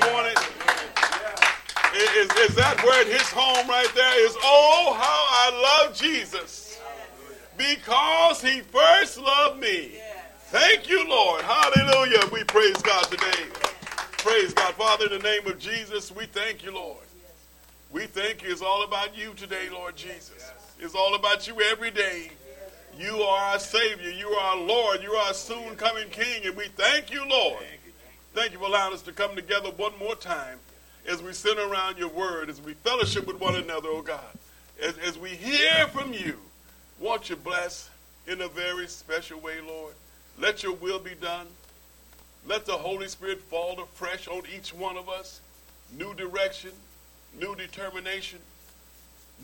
morning? Is, is that where it hits home right there? Is oh, how I love Jesus because he first loved me. Thank you, Lord. Hallelujah. We praise God today. Praise God. Father, in the name of Jesus, we thank you, Lord. We thank you. It's all about you today, Lord Jesus. It's all about you every day. You are our Savior. You are our Lord. You are our soon coming King. And we thank you, Lord. Thank you for allowing us to come together one more time as we sit around your word, as we fellowship with one another, oh God. As, as we hear from you, won't you bless in a very special way, Lord? Let your will be done. Let the Holy Spirit fall afresh on each one of us. New direction, new determination,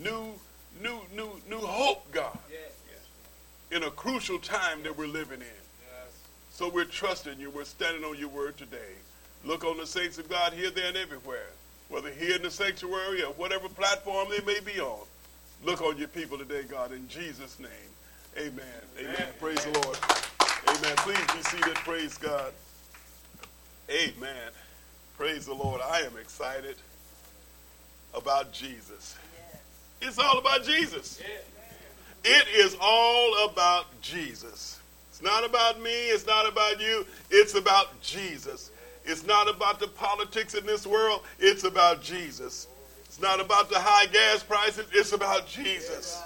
new, new, new, new hope, God. Yes. In a crucial time that we're living in. Yes. So we're trusting you. We're standing on your word today. Look on the saints of God here, there, and everywhere. Whether here in the sanctuary or whatever platform they may be on. Look on your people today, God, in Jesus' name. Amen. Amen. Amen. Praise the Lord. Amen. Please be seated. Praise God. Amen. Praise the Lord. I am excited about Jesus. It's all about Jesus. It is all about Jesus. It's not about me. It's not about you. It's about Jesus. It's not about the politics in this world. It's about Jesus. It's not about the high gas prices. It's about Jesus.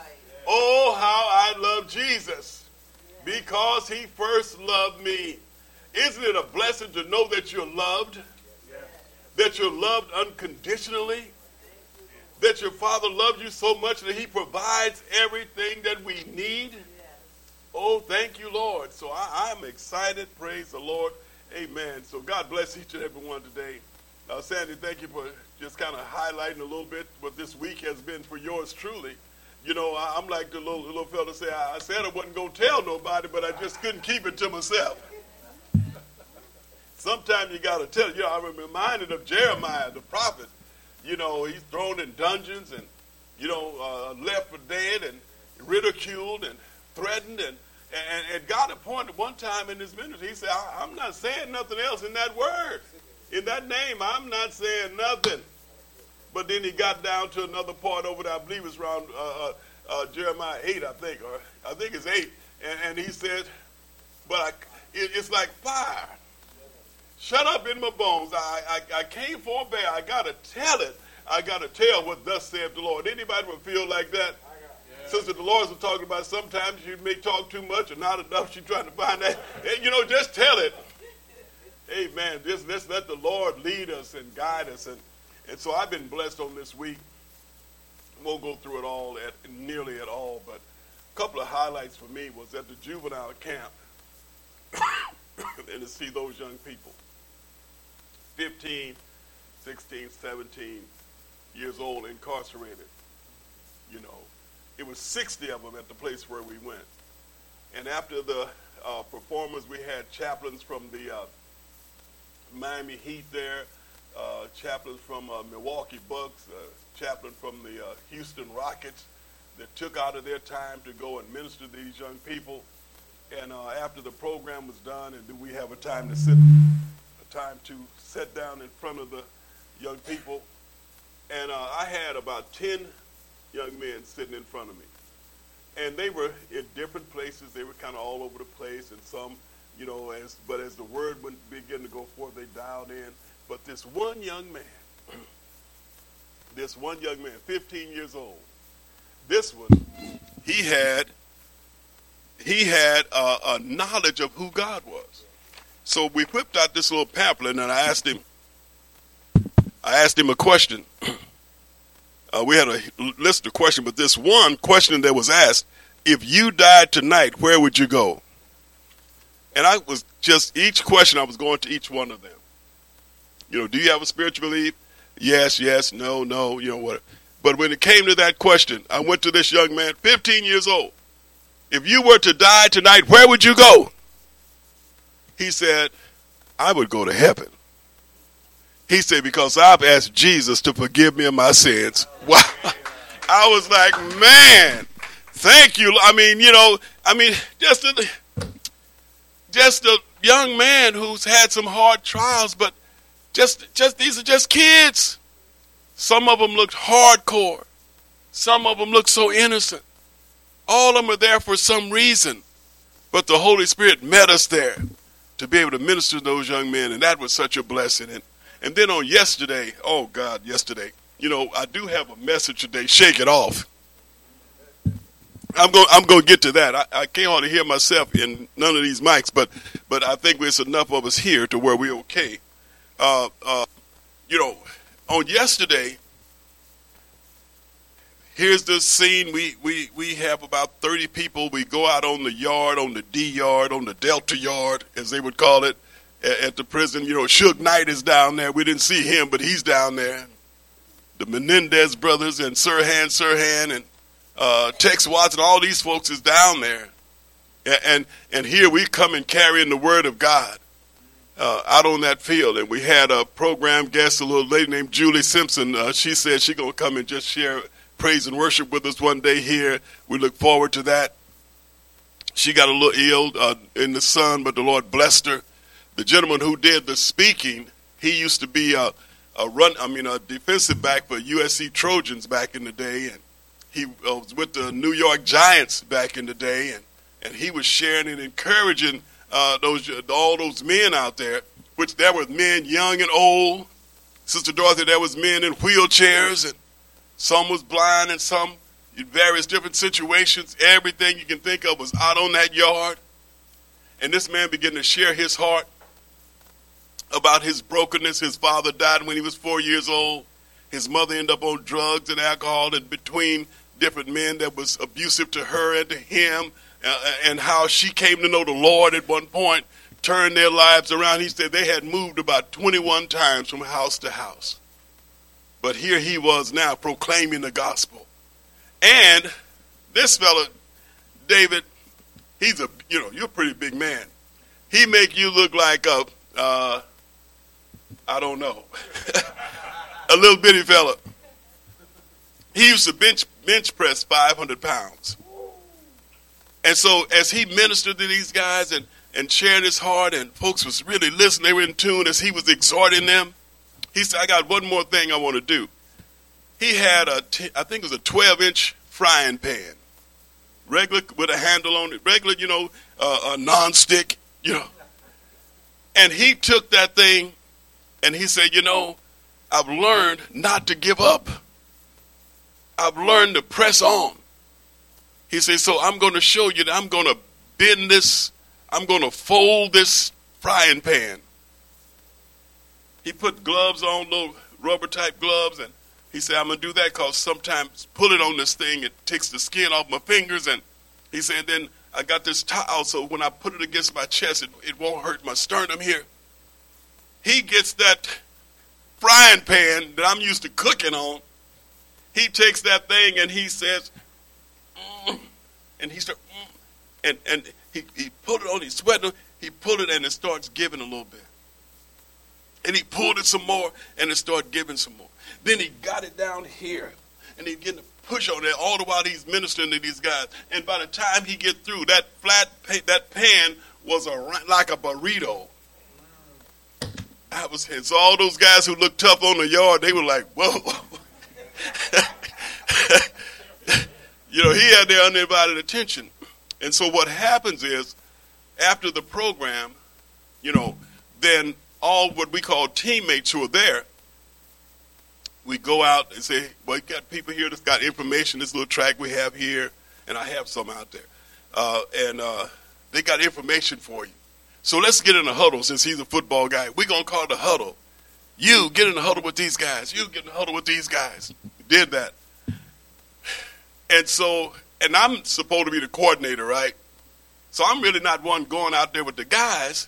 Oh, how I love Jesus because he first loved me. Isn't it a blessing to know that you're loved? That you're loved unconditionally? That your Father loves you so much that he provides everything that we need? Oh, thank you, Lord. So I, am excited. Praise the Lord. Amen. So God bless each and every one today. Now, Sandy, thank you for just kind of highlighting a little bit what this week has been for yours truly. You know, I, am like the little, little fella say, I, I said I wasn't going to tell nobody, but I just couldn't keep it to myself. Sometimes you got to tell. You know, I'm reminded of Jeremiah, the prophet. You know, he's thrown in dungeons and, you know, uh, left for dead and ridiculed and threatened and and, and God appointed one time in his ministry, he said, I'm not saying nothing else in that word. In that name, I'm not saying nothing. But then he got down to another part over there, I believe it's around uh, uh, uh, Jeremiah 8, I think, or I think it's 8. And, and he said, but I, it, it's like fire. Shut up in my bones. I, I, I came for a bear. I got to tell it. I got to tell what thus saith the Lord. Anybody would feel like that? Sister Dolores was talking about sometimes you may talk too much or not enough. She's trying to find that. You know, just tell it. Amen. Just let's let the Lord lead us and guide us. And, and so I've been blessed on this week. Won't go through it all at nearly at all, but a couple of highlights for me was at the juvenile camp and to see those young people 15, 16, 17 years old incarcerated. You know, it was 60 of them at the place where we went. And after the uh, performance, we had chaplains from the uh, Miami Heat there, uh, chaplains from uh, Milwaukee Bucks, uh, chaplain from the uh, Houston Rockets that took out of their time to go and minister to these young people. And after the program was done, and then we have a time to sit, a time to sit down in front of the young people. And I had about 10 young men sitting in front of me. And they were in different places. They were kind of all over the place, and some, you know, as but as the word began to go forth, they dialed in. But this one young man, this one young man, 15 years old, this one, he had he had a, a knowledge of who God was. So we whipped out this little pamphlet, and I asked him. I asked him a question. uh, we had a list of questions, but this one question that was asked: If you died tonight, where would you go? And I was just each question I was going to each one of them. You know, do you have a spiritual belief? Yes, yes, no, no. You know what? But when it came to that question, I went to this young man, 15 years old. If you were to die tonight, where would you go? He said, I would go to heaven. He said, because I've asked Jesus to forgive me of my sins. Wow. I was like, man, thank you. I mean, you know, I mean, just to, just to young man who's had some hard trials, but just, just these are just kids. Some of them looked hardcore. Some of them looked so innocent. All of them are there for some reason. But the Holy Spirit met us there to be able to minister to those young men, and that was such a blessing. And, and then on yesterday, oh God, yesterday, you know, I do have a message today. Shake it off. I'm going. I'm going to get to that. I, I can't hardly hear myself in none of these mics, but but I think there's enough of us here to where we're okay. Uh, uh, you know, on yesterday, here's the scene. We, we, we have about 30 people. We go out on the yard, on the D yard, on the Delta yard, as they would call it, at, at the prison. You know, Suge Knight is down there. We didn't see him, but he's down there. The Menendez brothers and Sirhan Sirhan and uh, Tex Watson, all these folks is down there. And, and, and here we come and carrying the word of God. Uh, out on that field, and we had a program guest, a little lady named Julie Simpson. Uh, she said she gonna come and just share praise and worship with us one day here. We look forward to that. She got a little ill uh, in the sun, but the Lord blessed her. The gentleman who did the speaking, he used to be a, a run, I mean, a defensive back for USC Trojans back in the day, and he was with the New York Giants back in the day, and and he was sharing and encouraging uh, those all those men out there, which there were men young and old. Sister Dorothy, there was men in wheelchairs and some was blind and some in various different situations. Everything you can think of was out on that yard. And this man began to share his heart about his brokenness. His father died when he was four years old. His mother ended up on drugs and alcohol and between different men that was abusive to her and to him uh, and how she came to know the Lord at one point, turned their lives around. He said they had moved about 21 times from house to house. But here he was now proclaiming the gospel. And this fellow, David, he's a, you know, you're a pretty big man. He make you look like a, uh, I don't know, a little bitty fella. He used to bench, bench press 500 pounds. And so as he ministered to these guys and, and shared his heart and folks was really listening, they were in tune as he was exhorting them, he said, I got one more thing I want to do. He had a, t- I think it was a 12 inch frying pan, regular with a handle on it, regular, you know, uh, a non-stick, you know. And he took that thing and he said, you know, I've learned not to give up. I've learned to press on. He said, so I'm going to show you that I'm going to bend this, I'm going to fold this frying pan he put gloves on, little rubber type gloves, and he said, I'm going to do that because sometimes pulling on this thing, it takes the skin off my fingers. And he said, then I got this towel, so when I put it against my chest, it, it won't hurt my sternum here. He gets that frying pan that I'm used to cooking on. He takes that thing and he says, mm, and he starts, mm, and, and he, he put it on, he's sweating, he pulled it and it starts giving a little bit. And he pulled it some more and it started giving some more. Then he got it down here and he began to push on it all the while he's ministering to these guys. And by the time he get through, that flat that pan was a like a burrito. I was so all those guys who looked tough on the yard, they were like, "Whoa!" you know, he had their undivided attention. And so what happens is, after the program, you know, then all what we call teammates who are there, we go out and say, well, you got people here that's got information, this little track we have here, and I have some out there. Uh, and uh, they got information for you. So let's get in a huddle since he's a football guy. We're going to call a huddle. You get in a huddle with these guys. You get in a huddle with these guys. did that. And so, and I'm supposed to be the coordinator, right? So I'm really not one going out there with the guys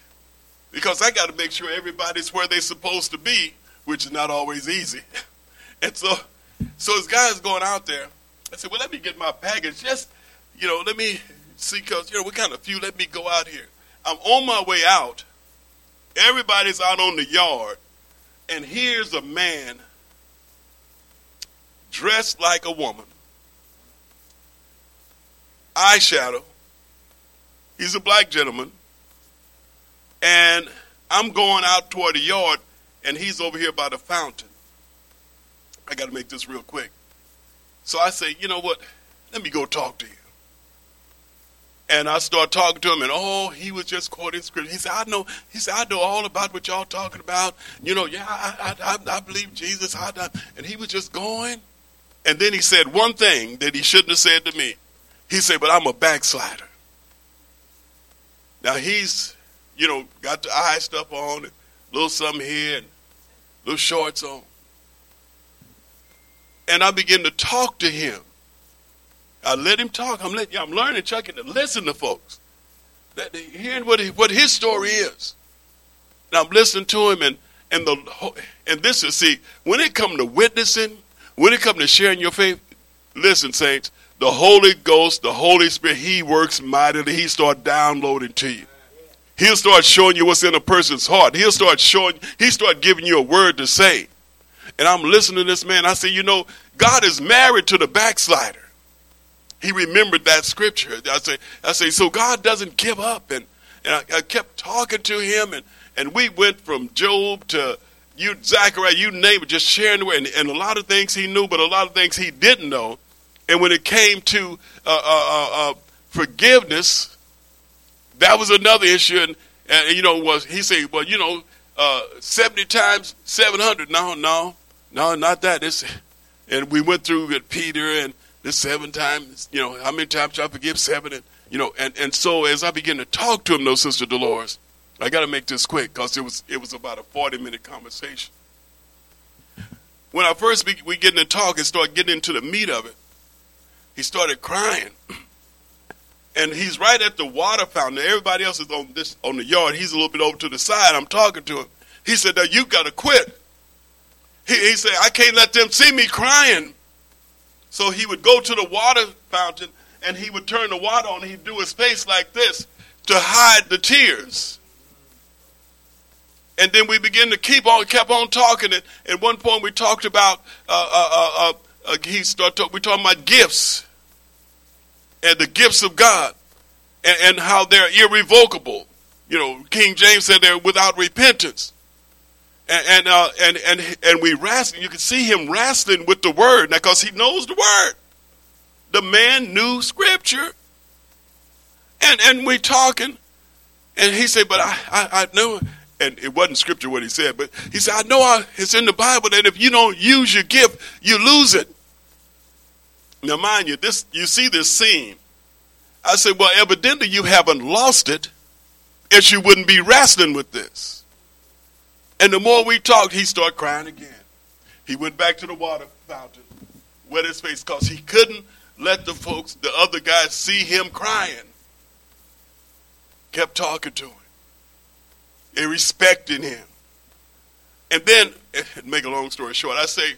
because I got to make sure everybody's where they're supposed to be, which is not always easy. And so, so as guys going out there, I said, well, let me get my package. Just, you know, let me see, because, you know, we kind of few. Let me go out here. I'm on my way out. Everybody's out on the yard. And here's a man dressed like a woman, eyeshadow. He's a black gentleman And I'm going out toward the yard, and he's over here by the fountain. I got to make this real quick. So I say, you know what? Let me go talk to you. And I start talking to him, and oh, he was just quoting scripture. He said, "I know." He said, "I know all about what y'all talking about. You know, yeah, I, I, I believe Jesus." I, and he was just going, and then he said one thing that he shouldn't have said to me. He said, "But I'm a backslider." Now he's, you know, got the eye stuff on, and little something here, and little shorts on, and I begin to talk to him. I let him talk. I'm letting, I'm learning, Chucky, to listen to folks. That hearing what he, what his story is. Now I'm listening to him, and and the and this is see when it come to witnessing, when it come to sharing your faith. Listen, saints, the Holy Ghost, the Holy Spirit, He works mightily. He start downloading to you. He'll start showing you what's in a person's heart. He'll start showing. He start giving you a word to say. And I'm listening to this man. I say, you know, God is married to the backslider he remembered that scripture. I say, I say, so God doesn't give up. And, and I, I, kept talking to him, and, and we went from Job to you, Zachariah, you name it, just sharing the word. And, and, a lot of things he knew, but a lot of things he didn't know. And when it came to uh, uh, uh, uh forgiveness, that was another issue. And, and, you know, was he said, well, you know, uh, 70 times 700. No, no, no, not that. It's, and we went through with Peter and seven times, you know, how many times I forgive? Seven. And, you know, and, and so as I begin to talk to him, though, Sister Dolores, I got to make this quick because it was, it was about a 40 minute conversation. When I first be, we get into talk and start getting into the meat of it, he started crying. And he's right at the water fountain. Everybody else is on this on the yard. He's a little bit over to the side. I'm talking to him. He said, "Now you got to quit." He, he said, "I can't let them see me crying." So he would go to the water fountain and he would turn the water on he'd do his face like this to hide the tears. And then we began to keep on, kept on talking. And at one point we talked about, uh, uh, uh, uh, uh he started talk, we talking about gifts and the gifts of God and, and how they're irrevocable. You know, King James said they're without repentance and and uh, and, and and we wrestling. You can see him wrestling with the word now because he knows the word. The man knew scripture, and and we talking, and he said, "But I I, I know." And it wasn't scripture what he said, but he said, "I know I, it's in the Bible that if you don't use your gift, you lose it." Now, mind you, this you see this scene. I said, "Well, evidently you haven't lost it, else you wouldn't be wrestling with this." And the more we talked, he started crying again. He went back to the water fountain, wet his face, because he couldn't let the folks, the other guys, see him crying. Kept talking to him. They respected him. And then, make a long story short, I say,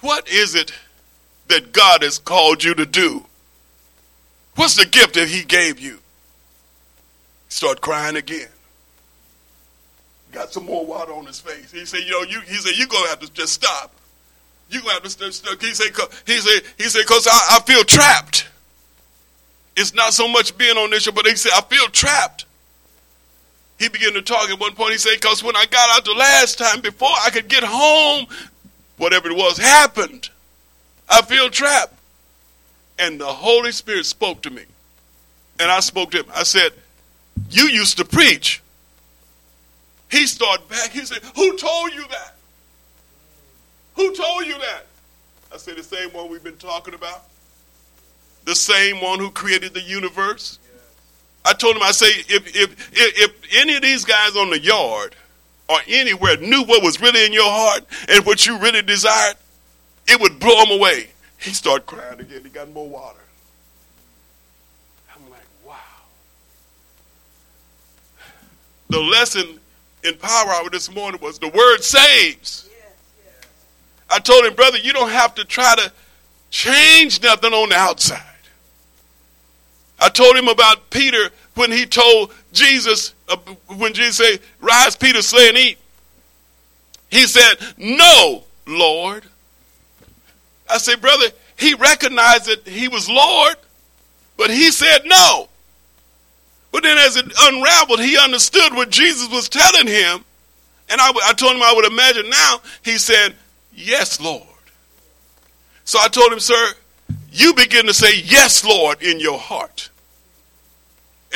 what is it that God has called you to do? What's the gift that he gave you? Start crying again got some more water on his face. He said, you know, you, he said, you're going to have to just stop. You're going to have to stop. He said, he said, he said, because I, I feel trapped. It's not so much being on this show, but he said, I feel trapped. He began to talk at one point. He said, because when I got out the last time, before I could get home, whatever it was happened. I feel trapped. And the Holy Spirit spoke to me. And I spoke to him. I said, You used to preach. He started back. He said, Who told you that? Who told you that? I said, The same one we've been talking about. The same one who created the universe. I told him, I say, if, if, if, if any of these guys on the yard or anywhere knew what was really in your heart and what you really desired, it would blow them away. He started crying again. He got more water. I'm like, wow. The lesson in Power Hour this morning was the word saves. I told him, brother, you don't have to try to change nothing on the outside. I told him about Peter when he told Jesus, uh, when Jesus said, Rise, Peter, slay and eat. He said, No, Lord. I said, Brother, he recognized that he was Lord, but he said no. But then as it unraveled, he understood what Jesus was telling him. And I, I told him I would imagine now. He said, Yes, Lord. So I told him, Sir, you begin to say, Yes, Lord, in your heart.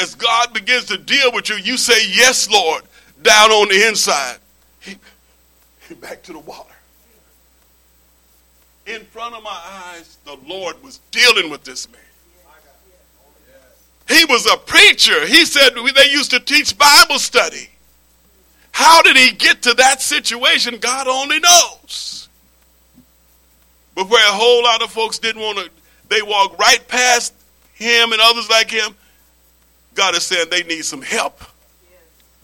As God begins to deal with you, you say, Yes, Lord, down on the inside. He, he back to the water. In front of my eyes, the Lord was dealing with this man. He was a preacher. He said they used to teach Bible study. How did he get to that situation? God only knows. But where a whole lot of folks didn't want to, they walked right past him and others like him. God is saying they need some help.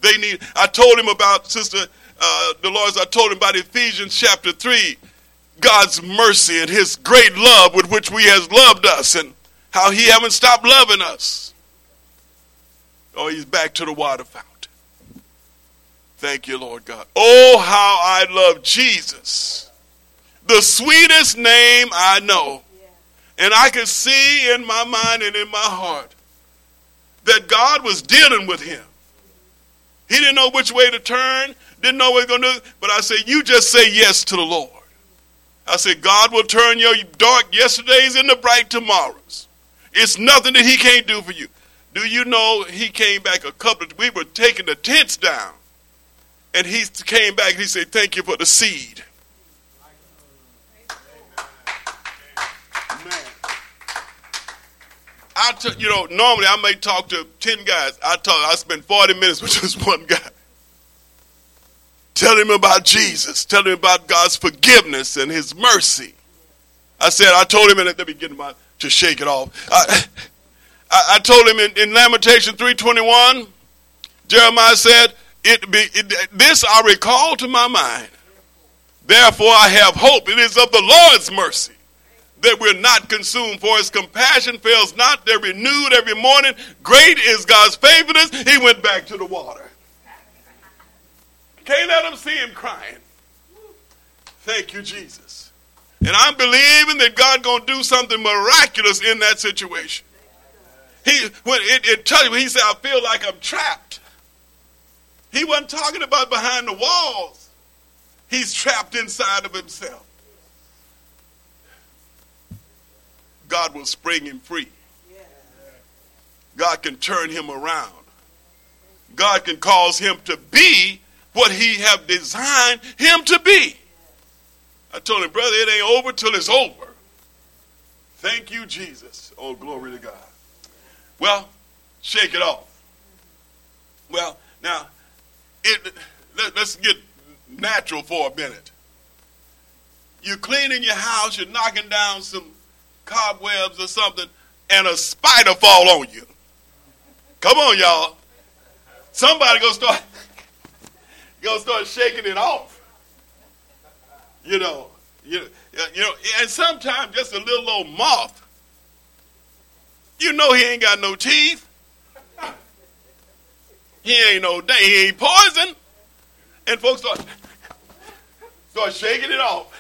They need. I told him about Sister uh, Dolores. I told him about Ephesians chapter three, God's mercy and His great love with which He has loved us, and how He haven't stopped loving us. Oh, he's back to the water fountain. Thank you, Lord God. Oh, how I love Jesus. The sweetest name I know. And I could see in my mind and in my heart that God was dealing with him. He didn't know which way to turn, didn't know what he was going to do. But I said, You just say yes to the Lord. I said, God will turn your dark yesterdays into bright tomorrows. It's nothing that he can't do for you. Do you know he came back a couple of, we were taking the tents down. And he came back and he said, Thank you for the seed. I t- you know, normally I may talk to 10 guys. I talk, I spend 40 minutes with just one guy. Tell him about Jesus. Tell him about God's forgiveness and his mercy. I said, I told him, and let me get him out to shake it off. I, I, I told him in, in Lamentation 321, Jeremiah said, it be, it, This I recall to my mind. Therefore I have hope. It is of the Lord's mercy that we're not consumed, for his compassion fails not. They're renewed every morning. Great is God's faithfulness. He went back to the water. Can't let him see him crying. Thank you, Jesus. And I'm believing that God gonna do something miraculous in that situation. He when it, it you he said, I feel like I'm trapped. He wasn't talking about behind the walls. He's trapped inside of himself. God will spring him free. God can turn him around. God can cause him to be what he have designed him to be. I told him, brother, it ain't over till it's over. Thank you, Jesus. Oh, glory to God. Well, shake it off. Well, now, it, let, us get natural for a minute. You're cleaning your house, you're knocking down some cobwebs or something, and a spider fall on you. Come on, y'all. Somebody gonna start gonna start shaking it off. You know, you, you know, and sometimes just a little old moth you know he ain't got no teeth. He ain't no day, he ain't poison. And folks start start shaking it off.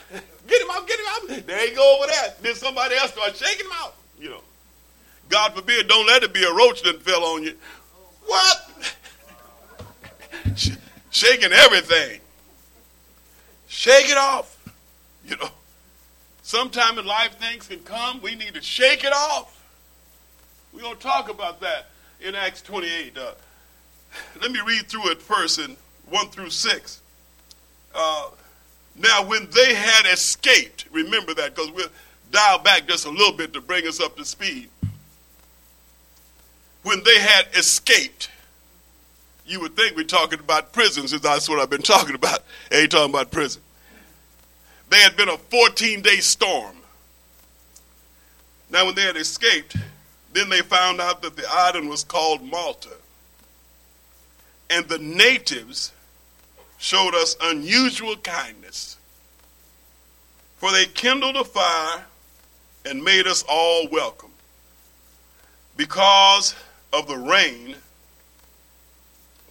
Get him out, get him out. There you go over there. Then somebody else start shaking him out. You know. God forbid, don't let it be a roach that fell on you. What? Shaking everything. Shake it off. You know. Sometime in life things can come. We need to shake it off. Talk about that in Acts 28. Uh, let me read through it first in 1 through 6. Uh, now, when they had escaped, remember that because we'll dial back just a little bit to bring us up to speed. When they had escaped, you would think we're talking about prisons, because that's what I've been talking about. I ain't talking about prison. There had been a 14 day storm. Now, when they had escaped, then they found out that the island was called Malta. And the natives showed us unusual kindness. For they kindled a fire and made us all welcome. Because of the rain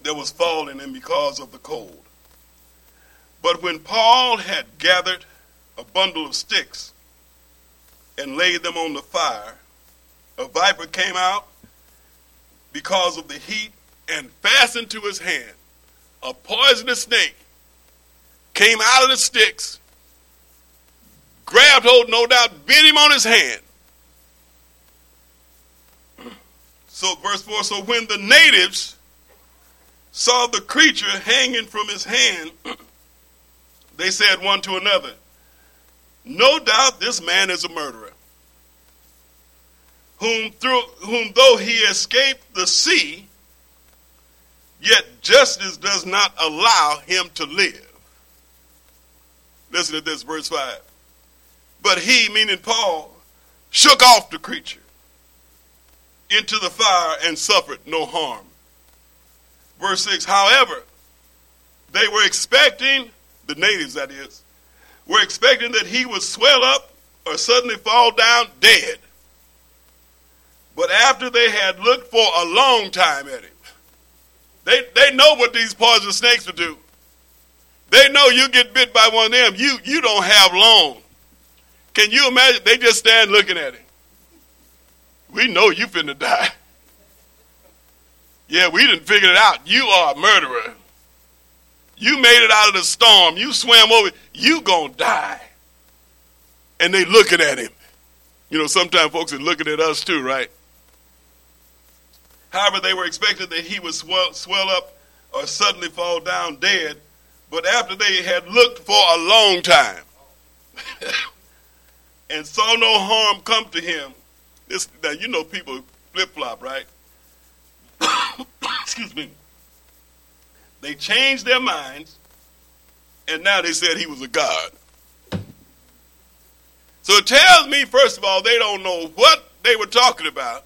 that was falling and because of the cold. But when Paul had gathered a bundle of sticks and laid them on the fire, a viper came out, because of the heat and fastened to his hand a poisonous snake came out of the sticks, grabbed hold, no doubt, bit him on his hand. So, verse 4 so when the natives saw the creature hanging from his hand, they said one to another, No doubt this man is a murderer, whom, through, whom though he escaped the sea, yet justice does not allow him to live. Listen to this, verse 5. But he, meaning Paul, shook off the creature into the fire and suffered no harm. Verse 6 However, they were expecting, the natives that is, were expecting that he would swell up or suddenly fall down dead. But after they had looked for a long time at him, they, they know what these poisonous snakes will do. They know you get bit by one of them, you, you don't have long. Can you imagine? They just stand looking at him. We know you finna die. Yeah, we didn't figure it out. You are a murderer. You made it out of the storm. You swam over. You gonna die. And they looking at him. You know, sometimes folks are looking at us too, right? However, they were expecting that he would swell, swell up or suddenly fall down dead. But after they had looked for a long time and saw no harm come to him, this now you know people flip flop, right? Excuse me. They changed their minds, and now they said he was a god. So it tells me, first of all, they don't know what they were talking about.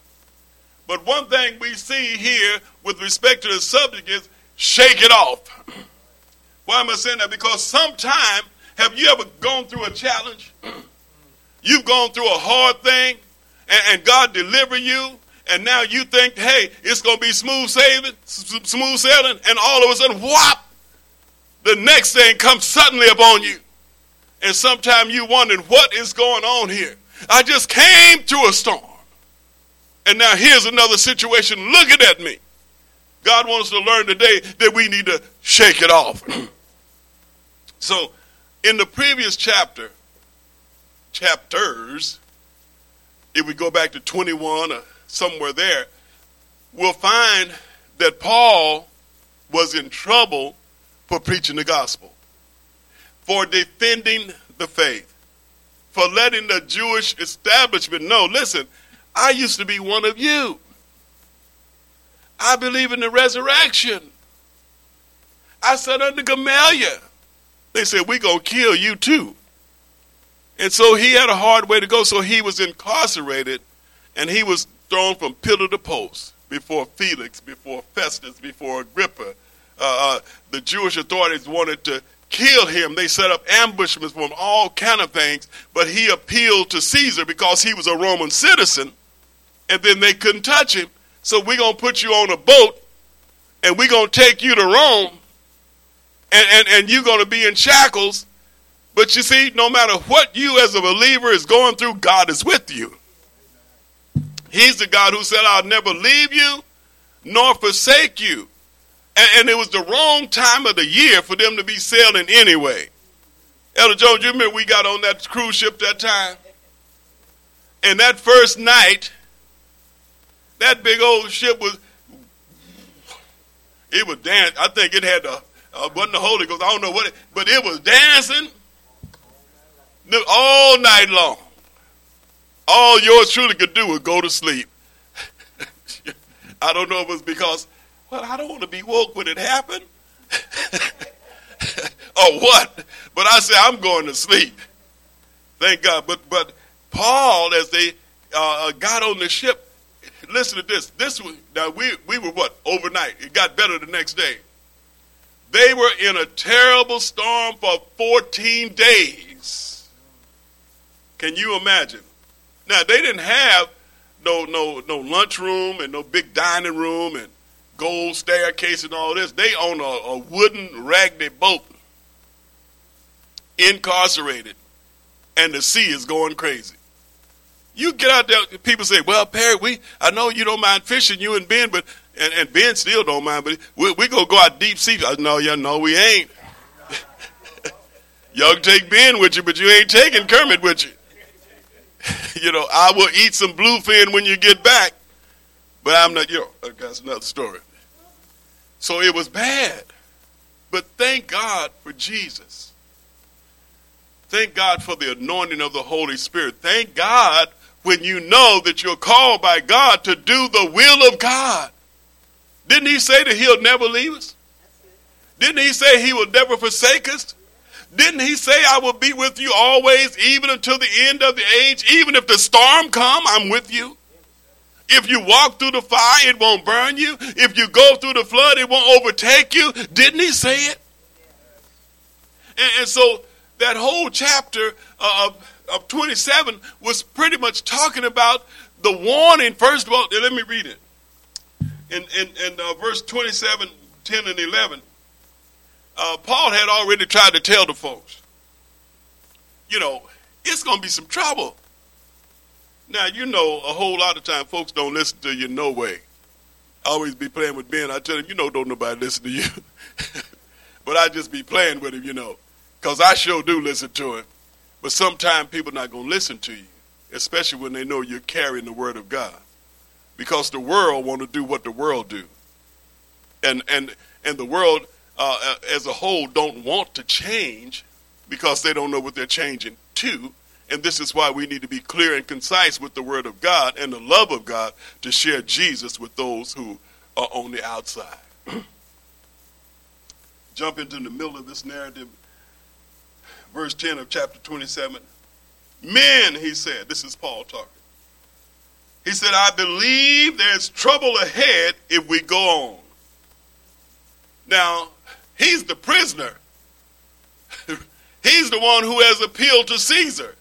But one thing we see here with respect to the subject is shake it off. Why am I saying that? Because sometime, have you ever gone through a challenge? You've gone through a hard thing, and, and God delivered you, and now you think, hey, it's going to be smooth sailing, smooth sailing, and all of a sudden, whop, the next thing comes suddenly upon you. And sometimes you wondering, what is going on here? I just came through a storm. And now here's another situation looking at me. God wants to learn today that we need to shake it off. so, in the previous chapter, chapters, if we go back to 21 or somewhere there, we'll find that Paul was in trouble for preaching the gospel, for defending the faith, for letting the Jewish establishment know listen, I used to be one of you. I believe in the resurrection. I said under Gamaliel. They said, We're going to kill you too. And so he had a hard way to go. So he was incarcerated and he was thrown from pillar to post before Felix, before Festus, before Agrippa. Uh, uh, the Jewish authorities wanted to kill him. They set up ambushments for him, all kind of things. But he appealed to Caesar because he was a Roman citizen, and then they couldn't touch him. So we're going to put you on a boat, and we're going to take you to Rome, and, and, and you're going to be in shackles, but you see, no matter what you as a believer is going through, God is with you. He's the God who said, I'll never leave you nor forsake you. And, and, it was the wrong time of the year for them to be sailing anyway. Elder Jones, you remember we got on that cruise ship that time? And that first night, that big old ship was, it was dancing. I think it had the, uh, wasn't the Holy Ghost, I don't know what it, but it was dancing all night long. All yours truly could do was go to sleep. I don't know if it was because, well, I don't want to be woke when it happened. or what? But I said, I'm going to sleep. Thank God. But but Paul, as they uh, uh, got on the ship, listen to this. This was now we we were what overnight. It got better the next day. They were in a terrible storm for 14 days. Can you imagine? Now they didn't have no no no lunchroom and no big dining room and gold staircase and all this. They own a, a wooden raggedy boat, incarcerated, and the sea is going crazy. You get out there, people say, well, Perry, we, I know you don't mind fishing, you and Ben, but, and, and Ben still don't mind, but we, we to go out deep sea. Uh, I know, yeah, no, we ain't. Y'all take Ben with you, but you ain't taking Kermit with you. you know, I will eat some bluefin when you get back, but I'm not, you know, that's another story. So it was bad. But thank God for Jesus. Thank God for the anointing of the Holy Spirit. Thank God when you know that you're called by God to do the will of God. Didn't he say that he'll never leave us? Didn't he say he will never forsake us? Didn't he say I will be with you always, even until the end of the age? Even if the storm come, I'm with you. If you walk through the fire, it won't burn you. If you go through the flood, it won't overtake you. Didn't he say it? And, and so that whole chapter of, of 27 was pretty much talking about the warning. First of all, let me read it. In, in, in uh, verse 27, 10 and 11, uh, Paul had already tried to tell the folks, you know, it's going to be some trouble. Now, you know, a whole lot of time folks don't listen to you no way. I always be playing with Ben. I tell him, you know, don't nobody listen to you. but I just be playing with him, you know, because I sure do listen to him. But sometimes people not going to listen to you, especially when they know you're carrying the word of God. Because the world want to do what the world do. And, and, and the world uh, as a whole don't want to change because they don't know what they're changing to and this is why we need to be clear and concise with the Word of God and the love of God to share Jesus with those who are on the outside. Jump into the middle of this narrative, verse 10 of chapter 27. Men, he said, this is Paul talking. He said, I believe there's trouble ahead if we go on. Now, he's the prisoner. he's the one who has appealed to Caesar.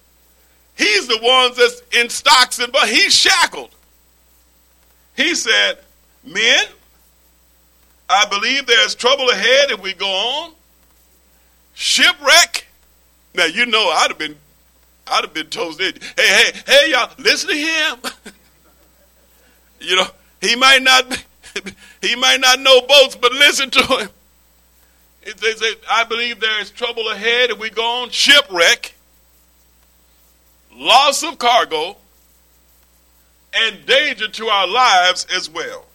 He's the one that's in stocks and but he's shackled. He said, Men, I believe there's trouble ahead if we go on. Shipwreck. Now you know I'd have been I'd have been toasted. Hey, hey, hey, y'all, listen to him. you know, he might not he might not know boats, but listen to him. Say, I believe there is trouble ahead if we go on shipwreck loss of cargo, and danger to our lives as well.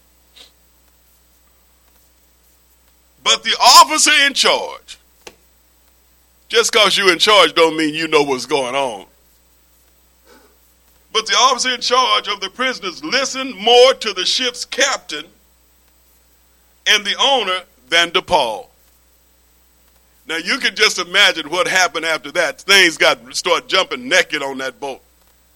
But the officer in charge, just because you're in charge don't mean you know what's going on. But the officer in charge of the prisoners listened more to the ship's captain and the owner than to Paul. Now you can just imagine what happened after that. Things got start jumping naked on that boat.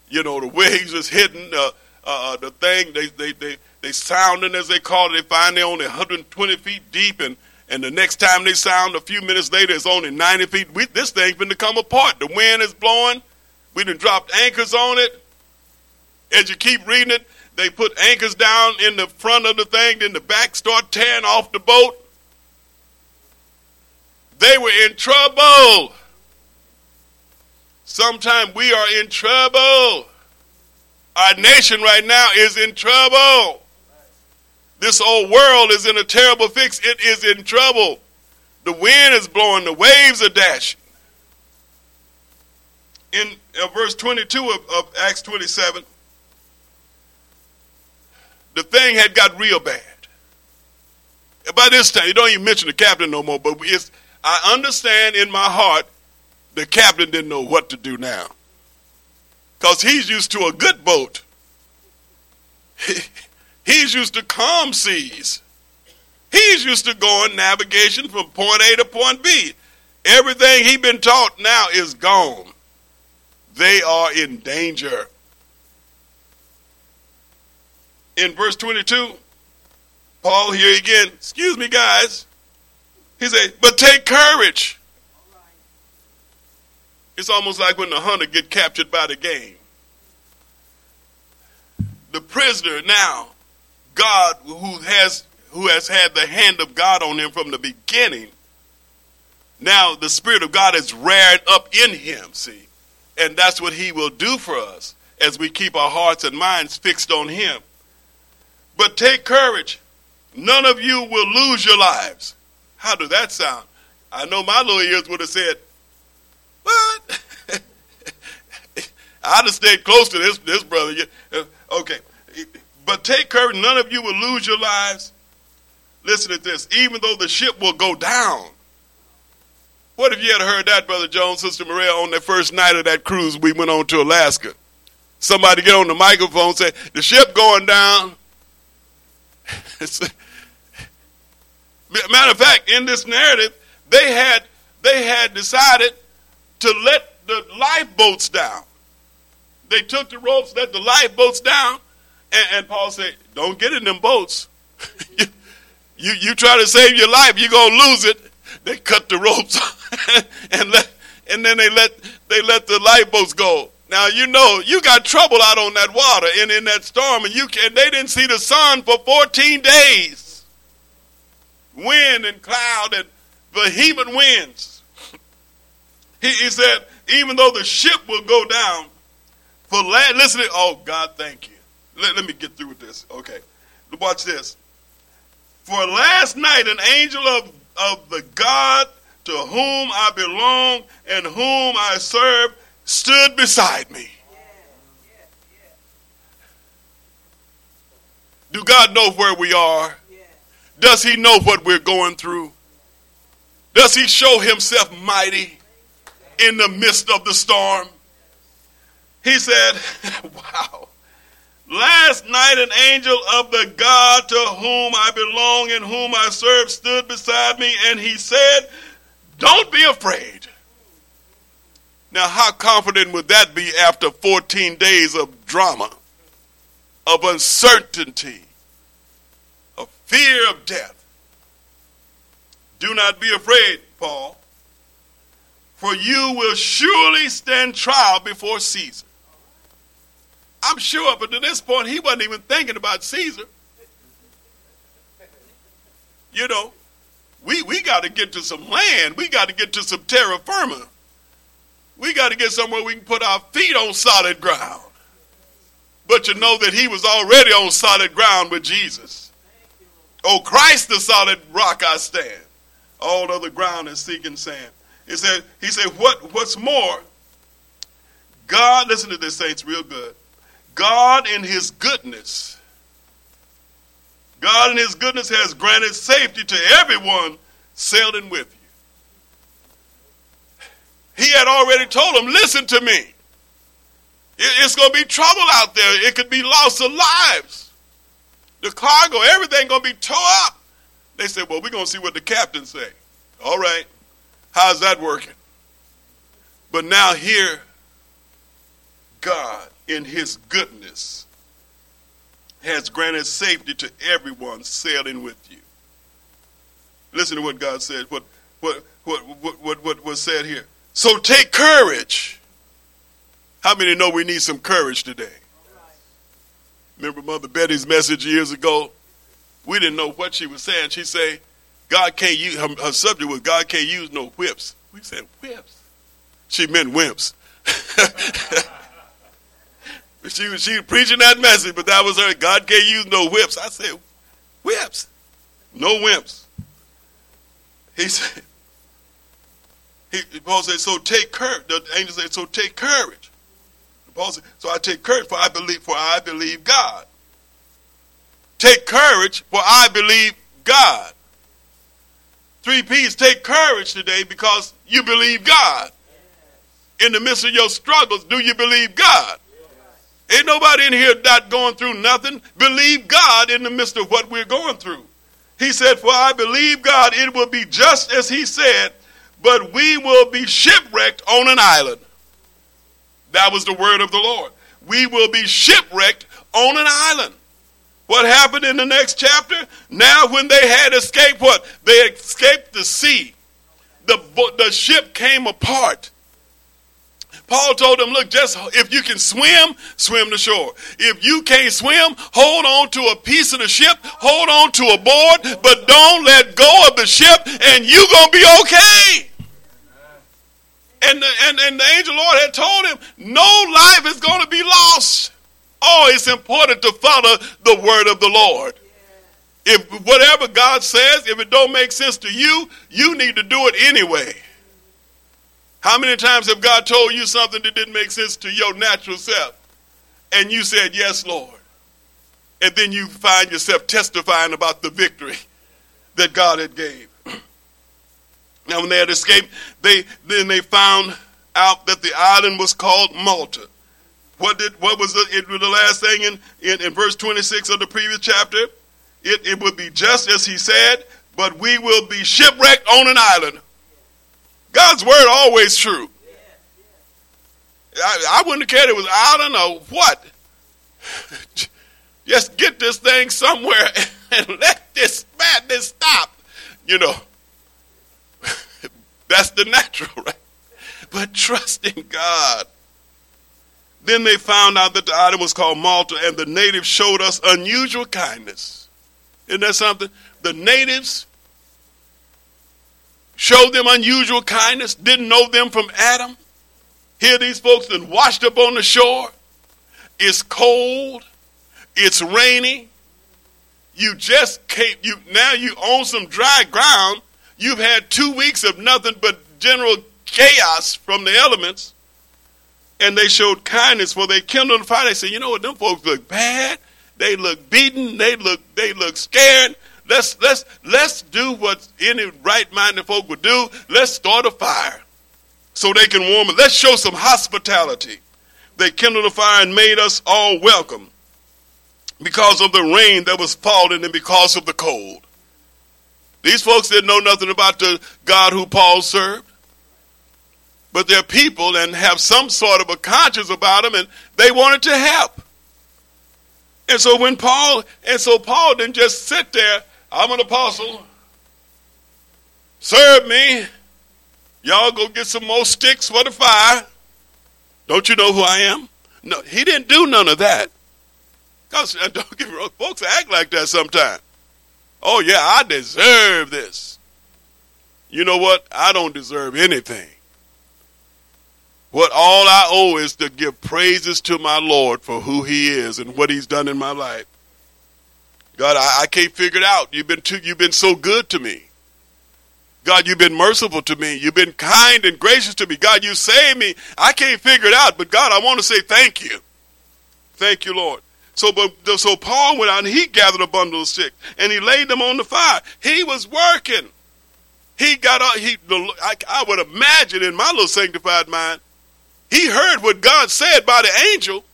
You know, the waves was hitting uh, uh, the thing. They they they they sounding as they call it. They find they're only 120 feet deep, and and the next time they sound, a few minutes later, it's only 90 feet. We, this thing's been to come apart. The wind is blowing. We done dropped anchors on it. As you keep reading it, they put anchors down in the front of the thing, then the back start tearing off the boat. They were in trouble. Sometimes we are in trouble. Our nation right now is in trouble. This old world is in a terrible fix. It is in trouble. The wind is blowing, the waves are dashing. In uh, verse 22 of, of Acts 27, the thing had got real bad. By this time, you don't even mention the captain no more, but it's I understand in my heart the captain didn't know what to do now. Because he's used to a good boat. he's used to calm seas. He's used to going navigation from point A to point B. Everything he's been taught now is gone. They are in danger. In verse 22, Paul here again, excuse me, guys. He said, but take courage. It's almost like when the hunter get captured by the game. The prisoner now, God who has who has had the hand of God on him from the beginning, now the Spirit of God is reared up in him, see. And that's what he will do for us. as we keep our hearts and minds fixed on Him. But take courage. None of you will lose your lives. How does that sound? I know my little ears would have said, What? I'd have stayed close to this, this brother. Uh, okay. But take courage. None of you will lose your lives. Listen to this. Even though the ship will go down. What if you had heard that, Brother Jones, Sister Maria, on the first night of that cruise we went on to Alaska? Somebody get on the microphone and say, the ship going down. Matter of fact, in this narrative, they had they had decided to let the lifeboats down. They took the ropes, let the lifeboats down, and, and Paul said, "Don't get in them boats. you, you, you try to save your life, you're gonna lose it." They cut the ropes and let, and then they let they let the lifeboats go. Now you know you got trouble out on that water and in that storm, and you can. They didn't see the sun for 14 days. Wind and cloud and vehement winds. He, he said, even though the ship will go down, for land. Listen, to, oh God, thank you. Let, let me get through with this. Okay, watch this. For last night, an angel of of the God to whom I belong and whom I serve stood beside me. Do God know where we are? Does He know what we're going through? Does He show Himself mighty in the midst of the storm? He said, Wow. Last night, an angel of the God to whom I belong and whom I serve stood beside me, and he said, Don't be afraid. Now, how confident would that be after 14 days of drama, of uncertainty, of fear of death? Do not be afraid, Paul, for you will surely stand trial before Caesar. I'm sure up until this point he wasn't even thinking about Caesar. You know, we, we got to get to some land. We got to get to some terra firma. We got to get somewhere we can put our feet on solid ground. But you know that he was already on solid ground with Jesus. Oh, Christ, the solid rock I stand. All other ground is sinking sand. He said, he said, what, what's more, God, listen to this, saints, real good. God in his goodness, God in his goodness has granted safety to everyone sailing with you. He had already told them, listen to me. It's going to be trouble out there. It could be loss of lives. The cargo, everything going to be tore up. They said, well, we're going to see what the captain say. All right. How's that working? But now here, God in his goodness has granted safety to everyone sailing with you. Listen to what God said, what, what, what, what, what, what was said here. So take courage. How many know we need some courage today? Remember Mother Betty's message years ago? We didn't know what she was saying. She said, God can't use, her, her subject was God can't use no whips. We said, whips? She meant wimps. she, was, she preaching that message, but that was her. God can't use no whips. I said, whips? No wimps. He said, he, Paul said, so take courage. The angel said, so take courage. Paul said, so I take courage for I believe, for I believe God. Take courage for I believe God. Three P's, take courage today because you believe God. In the midst of your struggles, do you believe God? Ain't nobody in here not going through nothing. Believe God in the midst of what we're going through. He said, For I believe God, it will be just as He said, but we will be shipwrecked on an island. That was the word of the Lord. We will be shipwrecked on an island. What happened in the next chapter? Now, when they had escaped what? They escaped the sea. The, the ship came apart. Paul told them, look, just if you can swim, swim to shore. If you can't swim, hold on to a piece of the ship, hold on to a board, but don't let go of the ship and you're going to be okay. And the, and, and the angel Lord had told him, no life is going to be lost. Oh, it's important to follow the word of the Lord. If whatever God says, if it don't make sense to you, you need to do it anyway. How many times have God told you something that didn't make sense to your natural self? And you said, Yes, Lord. And then you find yourself testifying about the victory that God had gave. Now, when they had escaped, they then they found out that the island was called Malta. What did what was the, it, was the last thing in, in, in verse 26 of the previous chapter? It, it would be just as he said, but we will be shipwrecked on an island. God's word always true. I, I wouldn't have cared it was I don't know what. Just get this thing somewhere and let this madness stop. You know. That's the natural, right? But trust in God. Then they found out that the island was called Malta, and the natives showed us unusual kindness. Isn't that something? The natives showed them unusual kindness, didn't know them from Adam. Here these folks that washed up on the shore. It's cold. It's rainy. You just can't you now you own some dry ground You've had two weeks of nothing but general chaos from the elements. And they showed kindness for they kindled the fire. They said, you know what, them folks look bad. They look beaten. They look they look scared. Let's let's let's do what any right minded folk would do. Let's start a fire so they can warm it. Let's show some hospitality. They kindled a fire and made us all welcome because of the rain that was falling and because of the cold. These folks didn't know nothing about the God who Paul served. But they're people and have some sort of a conscience about them, and they wanted to help. And so when Paul, and so Paul didn't just sit there, I'm an apostle, serve me, y'all go get some more sticks for the fire. Don't you know who I am? No, he didn't do none of that. Because don't get wrong, folks act like that sometimes. Oh, yeah, I deserve this. You know what? I don't deserve anything. What all I owe is to give praises to my Lord for who He is and what He's done in my life. God, I, I can't figure it out. You've been too, you've been so good to me. God, you've been merciful to me. You've been kind and gracious to me. God, you saved me. I can't figure it out, but God, I want to say thank you. Thank you, Lord. So, but, so Paul went out and he gathered a bundle of sticks and he laid them on the fire. He was working. He got out. He, I, I would imagine in my little sanctified mind, he heard what God said by the angel,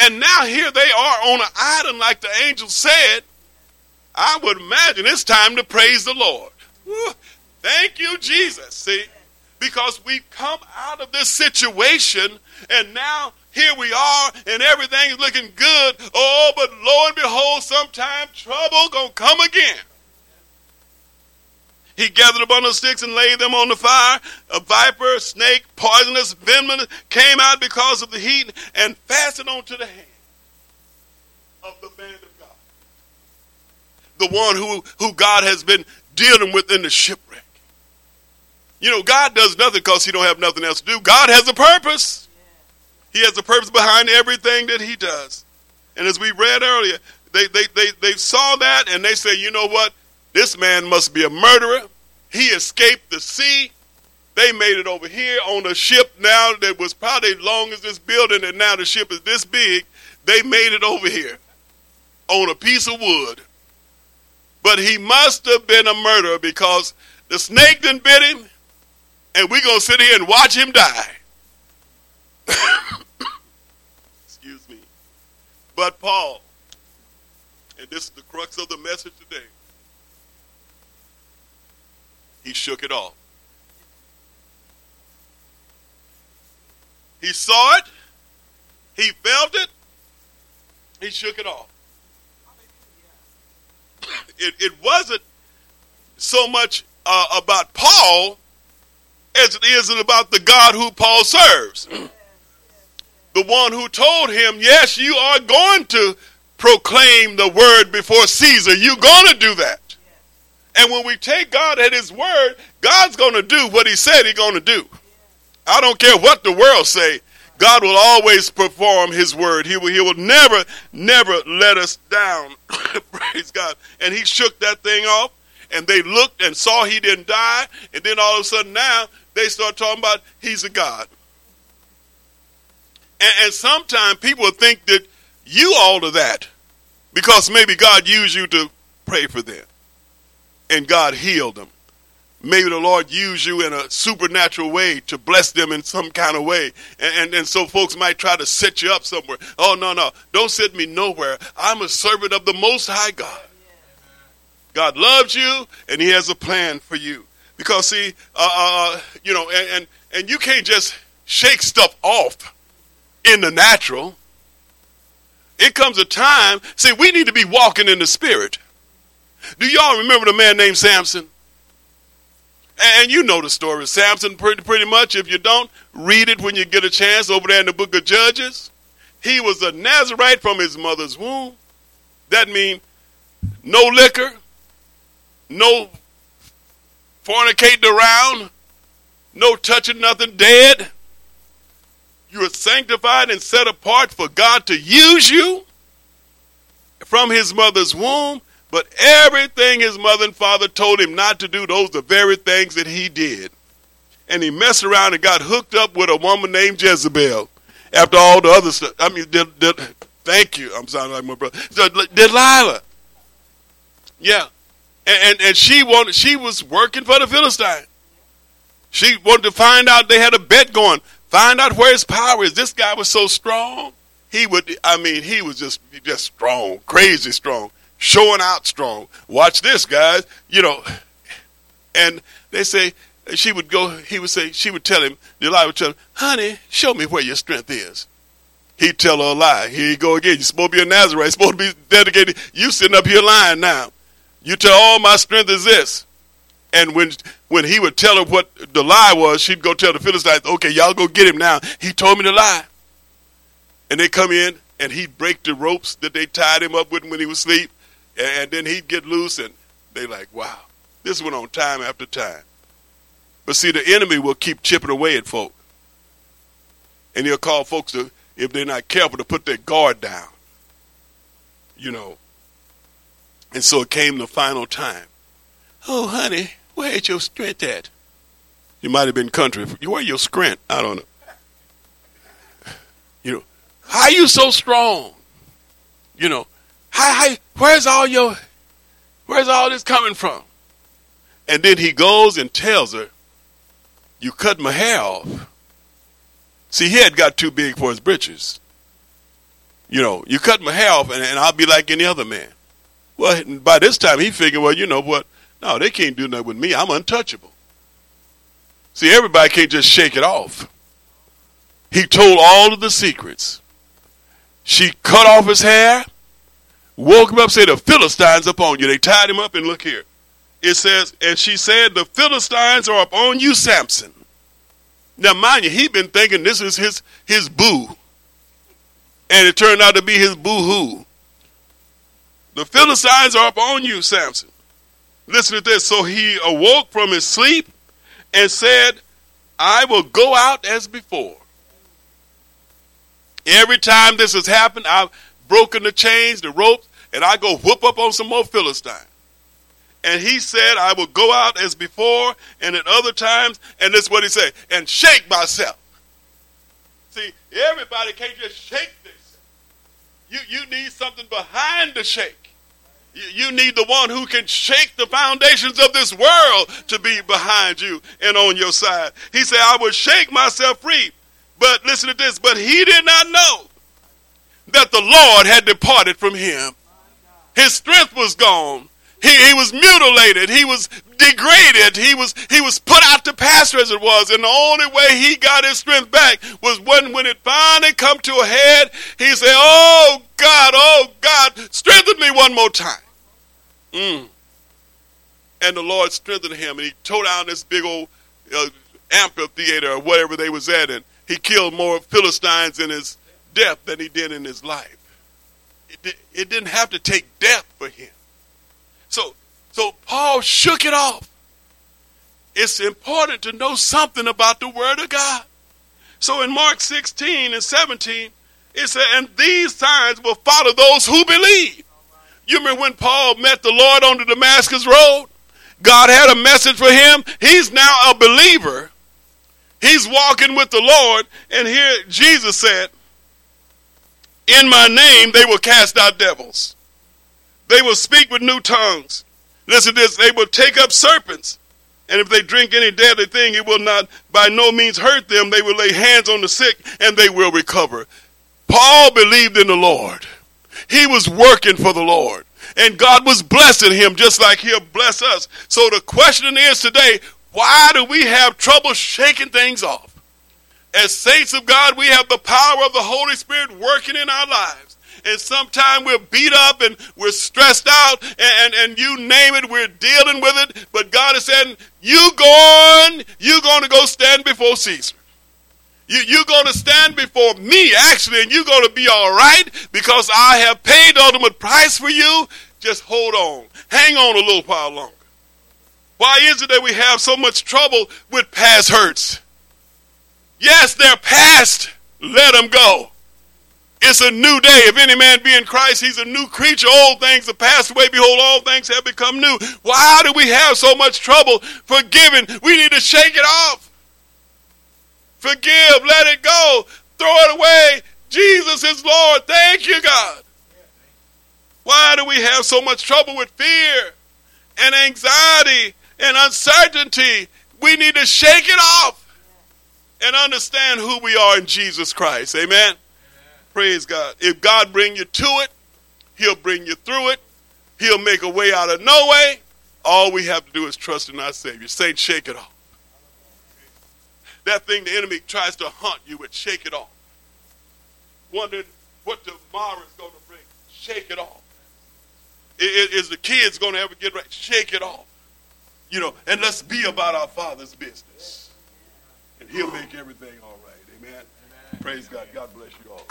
and now here they are on an island like the angel said. I would imagine it's time to praise the Lord. Woo, thank you, Jesus. See, because we've come out of this situation, and now here we are and everything is looking good. Oh, but lo and behold, sometime trouble gonna come again. He gathered a bundle of sticks and laid them on the fire. A viper, snake, poisonous, venomous came out because of the heat and fastened onto the hand of the man of God. The one who, who God has been dealing with in the shipwreck. You know, God does nothing because he don't have nothing else to do. God has a purpose. He has a purpose behind everything that he does. And as we read earlier, they, they, they, they saw that and they say, you know what? This man must be a murderer. He escaped the sea. They made it over here on a ship now that was probably as long as this building, and now the ship is this big. They made it over here on a piece of wood. But he must have been a murderer because the snake didn't bit him, and we're going to sit here and watch him die. Excuse me. But Paul, and this is the crux of the message today, he shook it off. He saw it, he felt it, he shook it off. It, it wasn't so much uh, about Paul as it is about the God who Paul serves the one who told him, Yes, you are going to proclaim the word before Caesar. You're going to do that. And when we take God at his word, God's going to do what he said he's going to do. I don't care what the world say. God will always perform his word. He will, he will never, never let us down. Praise God. And he shook that thing off and they looked and saw he didn't die. And then all of a sudden now they start talking about he's a God. And, and sometimes people think that you all of that because maybe God used you to pray for them and God healed them. Maybe the Lord used you in a supernatural way to bless them in some kind of way. And, and, and, so folks might try to set you up somewhere. Oh, no, no. Don't set me nowhere. I'm a servant of the Most High God. God loves you and He has a plan for you. Because, see, uh, uh, uh you know, and, and, and you can't just shake stuff off in the natural. It comes a time, see, we need to be walking in the Spirit. Do y'all remember the man named Samson? And you know the story Samson pretty, pretty much. If you don't, read it when you get a chance over there in the book of Judges. He was a Nazarite from his mother's womb. That means no liquor, no fornicating around, no touching nothing dead. You are sanctified and set apart for God to use you from his mother's womb. But everything his mother and father told him not to do, those the very things that he did. And he messed around and got hooked up with a woman named Jezebel. After all the other stuff. I mean, thank you. I'm sounding like my brother. Delilah. Yeah. And, and, and she wanted, she was working for the Philistine. She wanted to find out, they had a bet going, find out where his power is. This guy was so strong. He would, I mean, he was just, just strong, crazy strong showing out strong. Watch this, guys. You know, and they say she would go. He would say she would tell him. Delilah would tell him, "Honey, show me where your strength is." He'd tell her a lie. Here you go again. You're supposed to be a Nazarite. You're supposed to be dedicated. You sitting up here lying now. You tell all my strength is this. And when when he would tell her what the lie was, she'd go tell the Philistines, "Okay, y'all go get him now." He told me to lie. And they come in, and he'd break the ropes that they tied him up with when he was asleep and then he'd get loose, and they like, wow, this went on time after time. But see, the enemy will keep chipping away at folk, and he'll call folks to, if they're not careful, to put their guard down. You know. And so it came the final time. Oh, honey, where's your strength at? You might have been country. Where your strength? I don't know. You know, how you so strong? You know, how, how, where's all your, where's all this coming from? And then he goes and tells her, you cut my hair off. See, he had got too big for his britches. You know, you cut my hair off and, and I'll be like any other man. Well, by this time he figured, well, you know what? No, they can't do nothing with me. I'm untouchable. See, everybody can't just shake it off. He told all of the secrets. She cut off his hair woke him up, said, The Philistines upon you. They tied him up, and look here. It says, And she said, The Philistines are upon you, Samson. Now, mind you, he'd been thinking this is his, his boo. And it turned out to be his boo hoo. The Philistines are upon you, Samson. Listen to this. So he awoke from his sleep and said, I will go out as before. Every time this has happened, I've broken the chains, the ropes, and I go whoop up on some more Philistine. And he said, I will go out as before and at other times, and this is what he said, and shake myself. See, everybody can't just shake this. You, you need something behind the shake. You, you need the one who can shake the foundations of this world to be behind you and on your side. He said, I will shake myself free. But listen to this, but he did not know that the Lord had departed from him. His strength was gone. He, he was mutilated. He was degraded. He was he was put out to pasture as it was. And the only way he got his strength back was when when it finally come to a head, he said, Oh God, oh God, strengthen me one more time. Mm. And the Lord strengthened him and he tore down this big old uh, amphitheater or whatever they was at and he killed more Philistines in his death than he did in his life it, it didn't have to take death for him. So, so Paul shook it off. It's important to know something about the Word of God. So in Mark 16 and 17, it said, and these signs will follow those who believe. You remember when Paul met the Lord on the Damascus Road? God had a message for him. He's now a believer. He's walking with the Lord. And here Jesus said, In my name they will cast out devils. They will speak with new tongues. Listen to this. They will take up serpents. And if they drink any deadly thing, it will not by no means hurt them. They will lay hands on the sick and they will recover. Paul believed in the Lord. He was working for the Lord. And God was blessing him just like he'll bless us. So the question is today, why do we have trouble shaking things off? As saints of God, we have the power of the Holy Spirit working in our lives. And sometimes we're beat up and we're stressed out and, and, and, you name it, we're dealing with it. But God is saying, you go on, you're going to go stand before Caesar. You, you're going to stand before me, actually, and you're going to be all right because I have paid the ultimate price for you. Just hold on. Hang on a little while longer. Why is it that we have so much trouble with past hurts? Yes, they're past. Let them go. It's a new day. If any man be in Christ, he's a new creature. Old things have passed away. Behold, all things have become new. Why do we have so much trouble forgiving? We need to shake it off. Forgive, let it go, throw it away. Jesus is Lord. Thank you, God. Why do we have so much trouble with fear and anxiety and uncertainty? We need to shake it off and understand who we are in Jesus Christ. Amen. Amen. Praise God. If God bring you to it, he'll bring you through it. He'll make a way out of no way. All we have to do is trust in our Savior. Saint, shake it off. That thing the enemy tries to hunt you with, shake it off. Wondering what tomorrow is going to bring, shake it off. Is the kids going to ever get right? Shake it off. You know, and let's be about our Father's business. And He'll make everything all right. Amen. Amen. Praise God. God bless you all.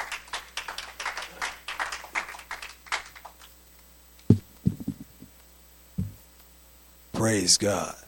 Praise God.